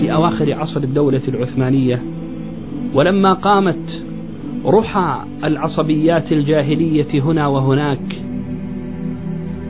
في أواخر عصر الدولة العثمانية ولما قامت رحى العصبيات الجاهلية هنا وهناك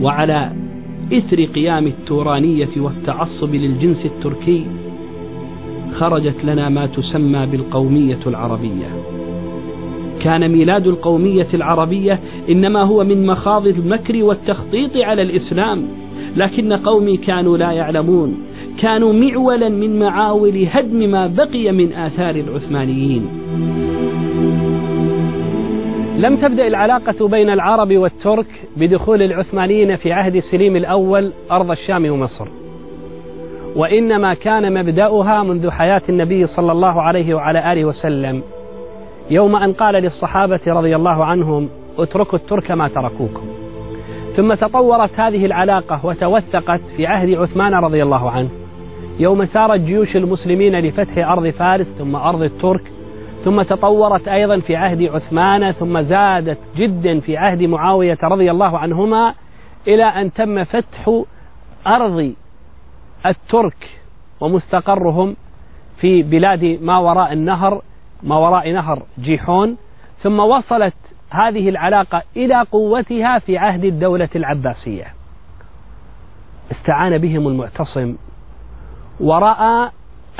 وعلى إثر قيام التورانية والتعصب للجنس التركي خرجت لنا ما تسمى بالقومية العربية. كان ميلاد القومية العربية إنما هو من مخاض المكر والتخطيط على الإسلام. لكن قومي كانوا لا يعلمون كانوا معولا من معاول هدم ما بقي من آثار العثمانيين. لم تبدأ العلاقة بين العرب والترك بدخول العثمانيين في عهد سليم الأول أرض الشام ومصر. وإنما كان مبدأها منذ حياة النبي صلى الله عليه وعلى آله وسلم. يوم أن قال للصحابة رضي الله عنهم اتركوا الترك ما تركوكم. ثم تطورت هذه العلاقة وتوثقت في عهد عثمان رضي الله عنه. يوم سارت جيوش المسلمين لفتح أرض فارس ثم أرض الترك ثم تطورت أيضا في عهد عثمان ثم زادت جدا في عهد معاوية رضي الله عنهما إلى أن تم فتح أرض الترك ومستقرهم في بلاد ما وراء النهر ما وراء نهر جيحون ثم وصلت هذه العلاقة إلى قوتها في عهد الدولة العباسية. استعان بهم المعتصم ورأى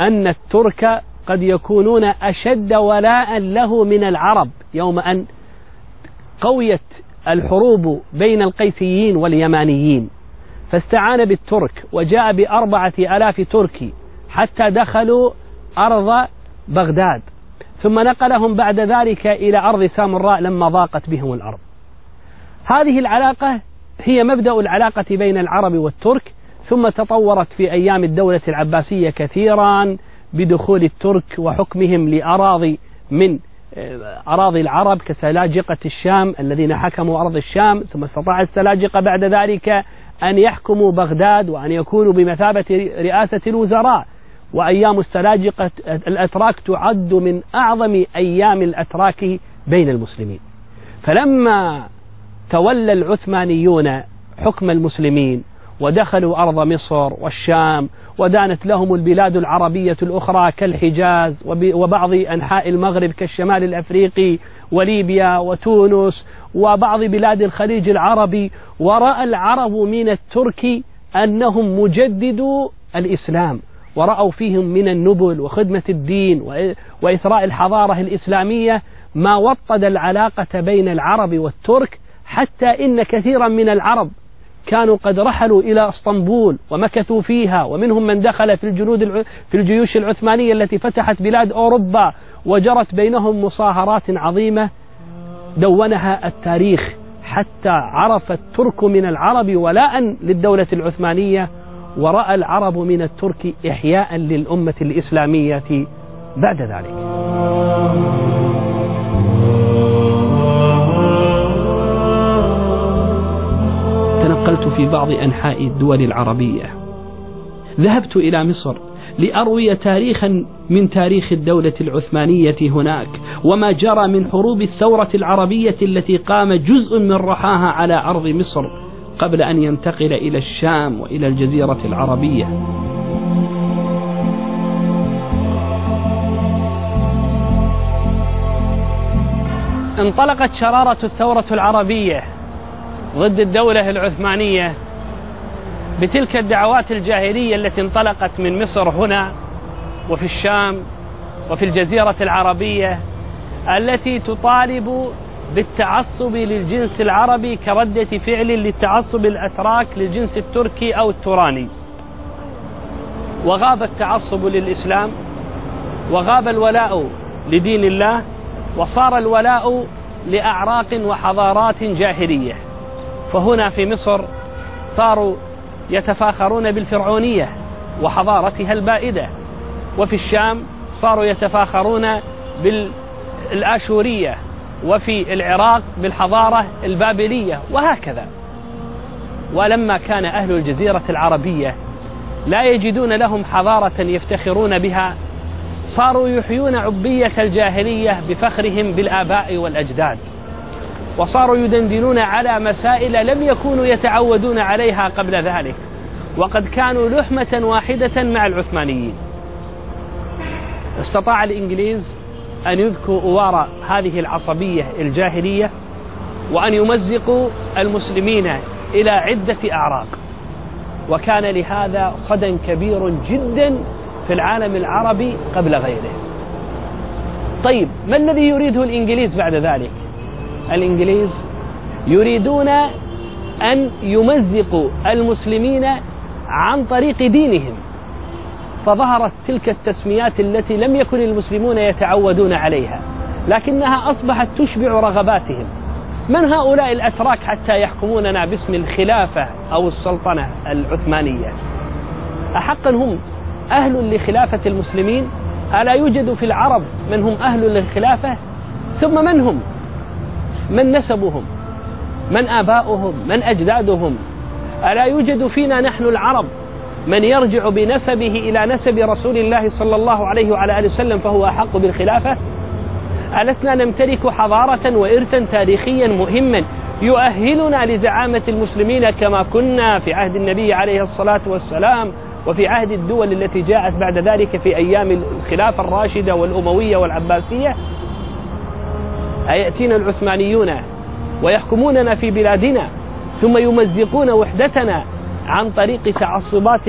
أن الترك قد يكونون أشد ولاء له من العرب يوم أن قويت الحروب بين القيسيين واليمانيين. فاستعان بالترك وجاء بأربعة ألاف تركي حتى دخلوا أرض بغداد. ثم نقلهم بعد ذلك إلى أرض سامراء لما ضاقت بهم الأرض. هذه العلاقة هي مبدأ العلاقة بين العرب والترك ثم تطورت في أيام الدولة العباسية كثيرا بدخول الترك وحكمهم لأراضي من آه، أراضي العرب كسلاجقة الشام الذين حكموا أرض الشام ثم استطاع السلاجقة بعد ذلك أن يحكموا بغداد وأن يكونوا بمثابة رئاسة الوزراء. وأيام السلاجقة الأتراك تعد من أعظم أيام الأتراك بين المسلمين. فلما تولى العثمانيون حكم المسلمين ودخلوا أرض مصر والشام ودانت لهم البلاد العربية الأخرى كالحجاز وبعض أنحاء المغرب كالشمال الأفريقي وليبيا وتونس وبعض بلاد الخليج العربي. ورأى العرب من الترك أنهم مجددو الإسلام. ورأوا فيهم من النبل وخدمة الدين وإثراء الحضارة الإسلامية ما وطد العلاقة بين العرب والترك حتى إن كثيرا من العرب كانوا قد رحلوا إلى إسطنبول ومكثوا فيها ومنهم من دخل في الجنود في الجيوش العثمانية التي فتحت بلاد أوروبا وجرت بينهم مصاهرات عظيمة دونها التاريخ حتى عرف الترك من العرب ولاء للدولة العثمانية ورأى العرب من الترك إحياء للأمة الإسلامية بعد ذلك. تنقلت في بعض أنحاء الدول العربية. ذهبت إلى مصر لأروي تاريخا من تاريخ الدولة العثمانية هناك وما جرى من حروب الثورة العربية التي قام جزء من رحاها على أرض مصر قبل أن ينتقل إلى الشام وإلى الجزيرة العربية. انطلقت شرارة الثورة العربية ضد الدولة العثمانية بتلك الدعوات الجاهلية التي انطلقت من مصر هنا وفي الشام وفي الجزيرة العربية التي تطالب بالتعصب للجنس العربي كردة فعل للتعصب الأتراك للجنس التركي أو التوراني وغاب التعصب للإسلام وغاب الولاء لدين الله وصار الولاء لأعراق وحضارات جاهلية. فهنا في مصر صاروا يتفاخرون بالفرعونية وحضارتها البائدة. وفي الشام صاروا يتفاخرون بالآشورية وفي العراق بالحضارة البابلية وهكذا. ولما كان أهل الجزيرة العربية لا يجدون لهم حضارة يفتخرون بها صاروا يحيون عبية الجاهلية بفخرهم بالآباء والأجداد. وصاروا يدندنون على مسائل لم يكونوا يتعودون عليها قبل ذلك. وقد كانوا لحمة واحدة مع العثمانيين. استطاع الإنجليز أن يذكوا أوار هذه العصبية الجاهلية وأن يمزقوا المسلمين إلى عدة أعراق. وكان لهذا صدى كبير جدا في العالم العربي قبل غيره. طيب ما الذي يريده الإنجليز بعد ذلك؟ الإنجليز يريدون أن يمزقوا المسلمين عن طريق دينهم. فظهرت تلك التسميات التي لم يكن المسلمون يتعودون عليها لكنها أصبحت تشبع رغباتهم. من هؤلاء الأتراك حتى يحكموننا باسم الخلافة أو السلطنة العثمانية؟ أحقا هم أهل لخلافة المسلمين؟ ألا يوجد في العرب من هم أهل للخلافة؟ ثم من هم؟ من نسبهم؟ من آباؤهم؟ من أجدادهم؟ ألا يوجد فينا نحن العرب من يرجع بنسبه إلى نسب رسول الله صلى الله عليه وعلى آله وسلم فهو أحق بالخلافة؟ ألسنا نمتلك حضارة وإرثا تاريخيا مهما يؤهلنا لزعامة المسلمين كما كنا في عهد النبي عليه الصلاة والسلام وفي عهد الدول التي جاءت بعد ذلك في أيام الخلافة الراشدة والأموية والعباسية؟ أيأتينا العثمانيون ويحكموننا في بلادنا ثم يمزقون وحدتنا عن طريق تعصبات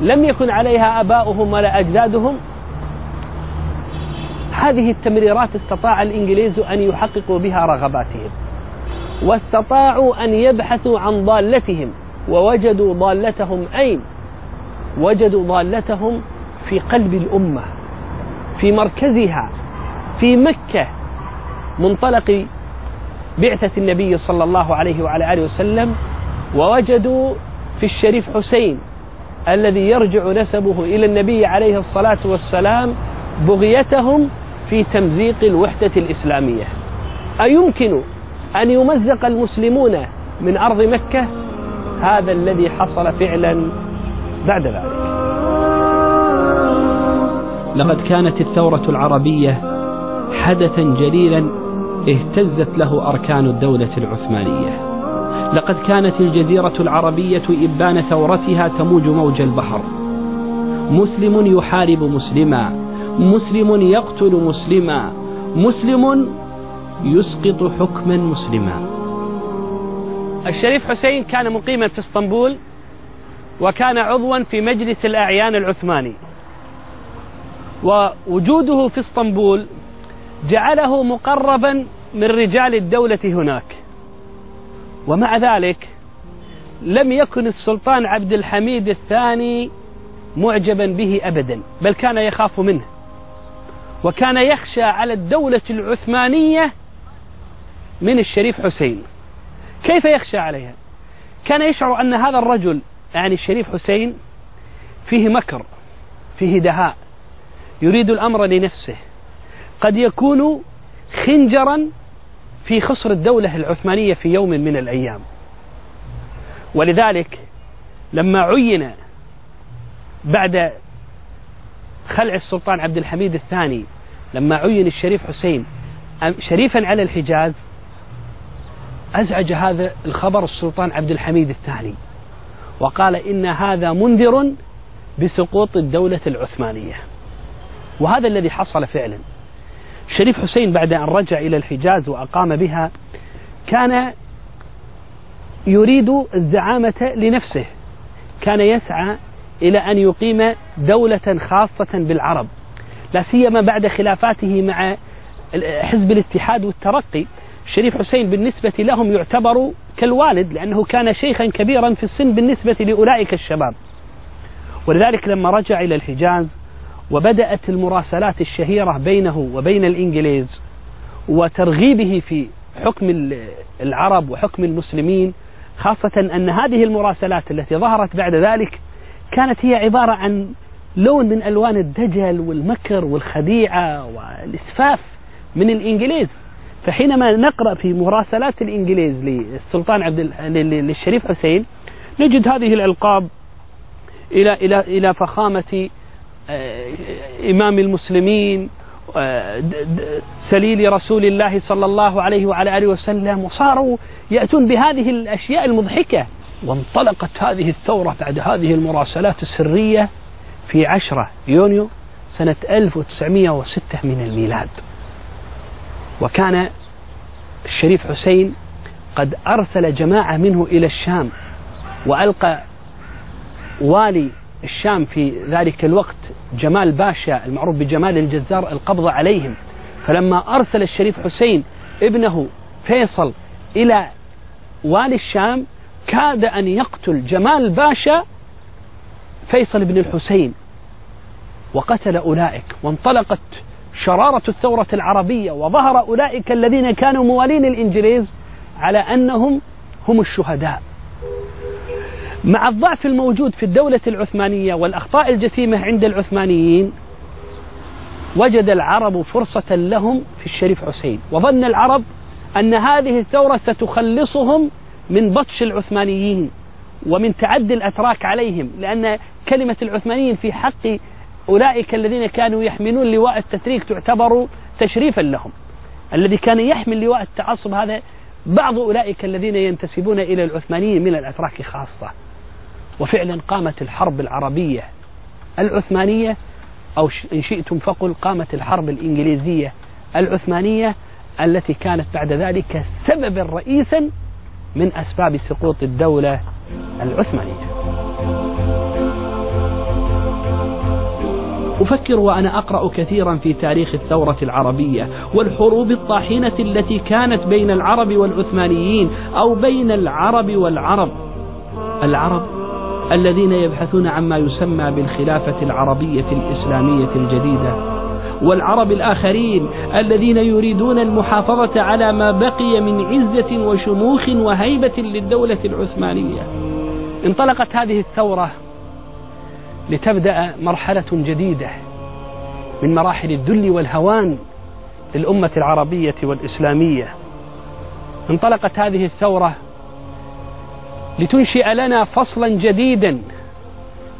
لم يكن عليها آباؤهم ولا أجدادهم. هذه التمريرات استطاع الإنجليز أن يحققوا بها رغباتهم واستطاعوا أن يبحثوا عن ضالتهم ووجدوا ضالتهم أين؟ وجدوا ضالتهم في قلب الأمة في مركزها في مكة منطلق بعثة النبي صلى الله عليه وعلى آله وسلم ووجدوا في الشريف حسين الذي يرجع نسبه إلى النبي عليه الصلاة والسلام بغيتهم في تمزيق الوحدة الإسلامية. أيمكن أن يمزق المسلمون من أرض مكة؟ هذا الذي حصل فعلا بعد ذلك. لقد كانت الثورة العربية حدثا جليلا اهتزت له أركان الدولة العثمانية. لقد كانت الجزيرة العربية إبان ثورتها تموج موج البحر. مسلم يحارب مسلما مسلم يقتل مسلما مسلم يسقط حكما مسلما. الشريف حسين كان مقيما في اسطنبول وكان عضوا في مجلس الأعيان العثماني. ووجوده في اسطنبول جعله مقربا من رجال الدولة هناك. ومع ذلك لم يكن السلطان عبد الحميد الثاني معجبا به أبدا بل كان يخاف منه. وكان يخشى على الدولة العثمانية من الشريف حسين. كيف يخشى عليها؟ كان يشعر أن هذا الرجل يعني الشريف حسين فيه مكر فيه دهاء يريد الأمر لنفسه. قد يكون خنجرا في خصر الدولة العثمانية في يوم من الأيام. ولذلك لما عين بعد خلع السلطان عبد الحميد الثاني لما عين الشريف حسين شريفا على الحجاز أزعج هذا الخبر السلطان عبد الحميد الثاني وقال إن هذا منذر بسقوط الدولة العثمانية. وهذا الذي حصل فعلا. الشريف حسين بعد أن رجع إلى الحجاز وأقام بها كان يريد الزعامة لنفسه. كان يسعى إلى أن يقيم دولة خاصة بالعرب لا سيما بعد خلافاته مع حزب الاتحاد والترقي. الشريف حسين بالنسبة لهم يعتبر كالوالد لأنه كان شيخا كبيرا في السن بالنسبة لأولئك الشباب. ولذلك لما رجع إلى الحجاز وبدأت المراسلات الشهيرة بينه وبين الإنجليز وترغيبه في حكم العرب وحكم المسلمين خاصة أن هذه المراسلات التي ظهرت بعد ذلك كانت هي عبارة عن لون من ألوان الدجل والمكر والخديعة والإسفاف من الإنجليز. فحينما نقرأ في مراسلات الإنجليز للسلطان عبد للشريف حسين نجد هذه الألقاب إلى إلى إلى فخامة إمام المسلمين آه، سليل رسول الله صلى الله عليه وعلى آله وسلم وصاروا يأتون بهذه الأشياء المضحكة. وانطلقت هذه الثورة بعد هذه المراسلات السرية في عشرة يونيو سنة 1906 من الميلاد. وكان الشريف حسين قد أرسل جماعة منه إلى الشام وألقى والي الشام في ذلك الوقت جمال باشا المعروف بجمال الجزار القبض عليهم. فلما أرسل الشريف حسين ابنه فيصل إلى والي الشام كاد أن يقتل جمال باشا فيصل بن الحسين وقتل أولئك وانطلقت شرارة الثورة العربية وظهر أولئك الذين كانوا موالين الإنجليز على أنهم هم الشهداء. مع الضعف الموجود في الدولة العثمانية والأخطاء الجسيمة عند العثمانيين وجد العرب فرصة لهم في الشريف حسين. وظن العرب أن هذه الثورة ستخلصهم من بطش العثمانيين ومن تعدي الأتراك عليهم لأن كلمة العثمانيين في حق أولئك الذين كانوا يحملون لواء التتريك تعتبر تشريفا لهم. الذي كان يحمل لواء التعصب هذا بعض أولئك الذين ينتسبون إلى العثمانيين من الأتراك خاصة. وفعلا قامت الحرب العربية العثمانية أو إن شئتم فقل قامت الحرب الإنجليزية العثمانية التي كانت بعد ذلك سببا رئيسا من أسباب سقوط الدولة العثمانية. أفكر وأنا أقرأ كثيرا في تاريخ الثورة العربية والحروب الطاحنة التي كانت بين العرب والعثمانيين أو بين العرب والعرب. العرب الذين يبحثون عما يسمى بالخلافة العربية الإسلامية الجديدة والعرب الآخرين الذين يريدون المحافظة على ما بقي من عزة وشموخ وهيبة للدولة العثمانية. انطلقت هذه الثورة لتبدأ مرحلة جديدة من مراحل الذل والهوان للأمة العربية والإسلامية. انطلقت هذه الثورة لتنشئ لنا فصلا جديدا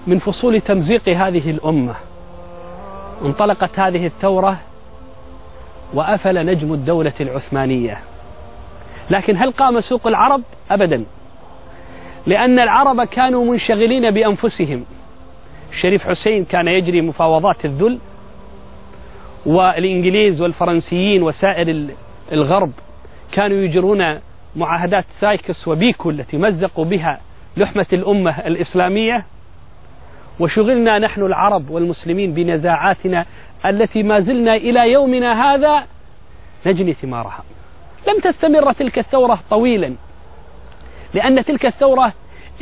من فصول تمزيق هذه الأمة. انطلقت هذه الثورة وأفل نجم الدولة العثمانية. لكن هل قام سوق العرب؟ أبدا. لأن العرب كانوا منشغلين بأنفسهم. الشريف حسين كان يجري مفاوضات الذل والإنجليز والفرنسيين وسائر الغرب كانوا يجرون معاهدات سايكس وبيكو التي مزقوا بها لحمة الأمة الإسلامية. وشغلنا نحن العرب والمسلمين بنزاعاتنا التي ما زلنا إلى يومنا هذا نجني ثمارها. لم تستمر تلك الثورة طويلا لأن تلك الثورة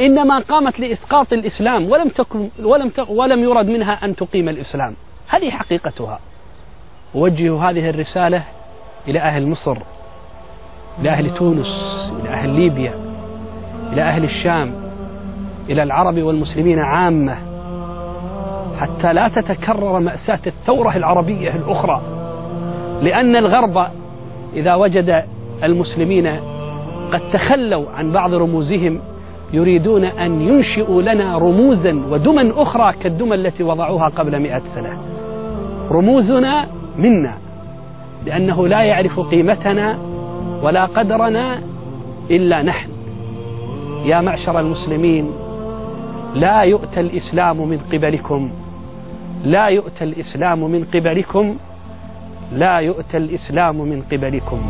إنما قامت لإسقاط الإسلام ولم تكن ولم ولم يرد منها أن تقيم الإسلام. هذه حقيقتها. أوجه هذه الرسالة إلى أهل مصر. إلى أهل تونس إلى أهل ليبيا إلى أهل الشام إلى العرب والمسلمين عامة حتى لا تتكرر مأساة الثورة العربية الأخرى. لأن الغرب إذا وجد المسلمين قد تخلوا عن بعض رموزهم يريدون أن ينشئوا لنا رموزا ودما أخرى كالدمى التي وضعوها قبل مئة سنة. رموزنا منا لأنه لا يعرف قيمتنا ولا قدرنا إلا نحن. يا معشر المسلمين لا يؤتى الإسلام من قبلكم. لا يؤتى الإسلام من قبلكم. لا يؤتى الإسلام من قبلكم.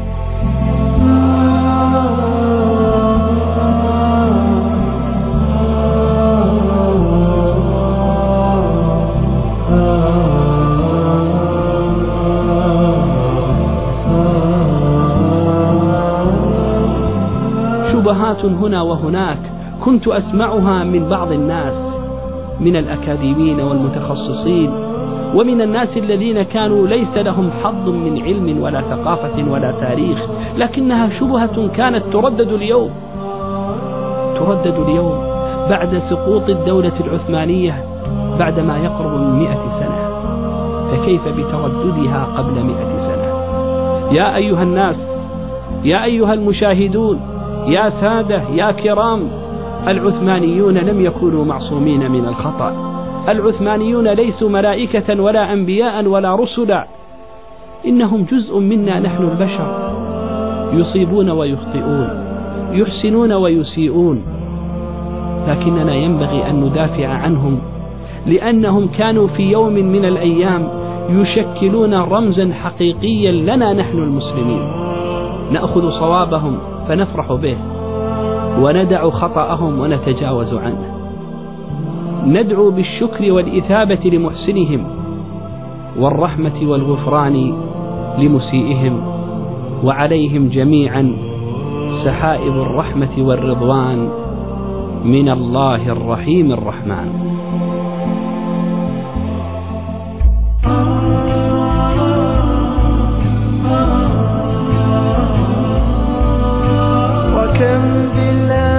شبهات هنا وهناك كنت أسمعها من بعض الناس من الأكاديميين والمتخصصين ومن الناس الذين كانوا ليس لهم حظ من علم ولا ثقافة ولا تاريخ لكنها شبهة كانت تردد اليوم تردد اليوم بعد سقوط الدولة العثمانية بعد ما يقرب من مئة سنة. فكيف بترددها قبل مئة سنة؟ يا أيها الناس يا أيها المشاهدون يا سادة يا كرام العثمانيون لم يكونوا معصومين من الخطأ. العثمانيون ليسوا ملائكة ولا أنبياء ولا رسلا. إنهم جزء منا نحن البشر. يصيبون ويخطئون يحسنون ويسيئون. لكننا ينبغي أن ندافع عنهم لأنهم كانوا في يوم من الأيام يشكلون رمزا حقيقيا لنا نحن المسلمين. نأخذ صوابهم فنفرح به. وندع خطأهم ونتجاوز عنه. ندعو بالشكر والإثابة لمحسنهم والرحمة والغفران لمسيئهم وعليهم جميعا سحائب الرحمة والرضوان من الله الرحيم الرحمن.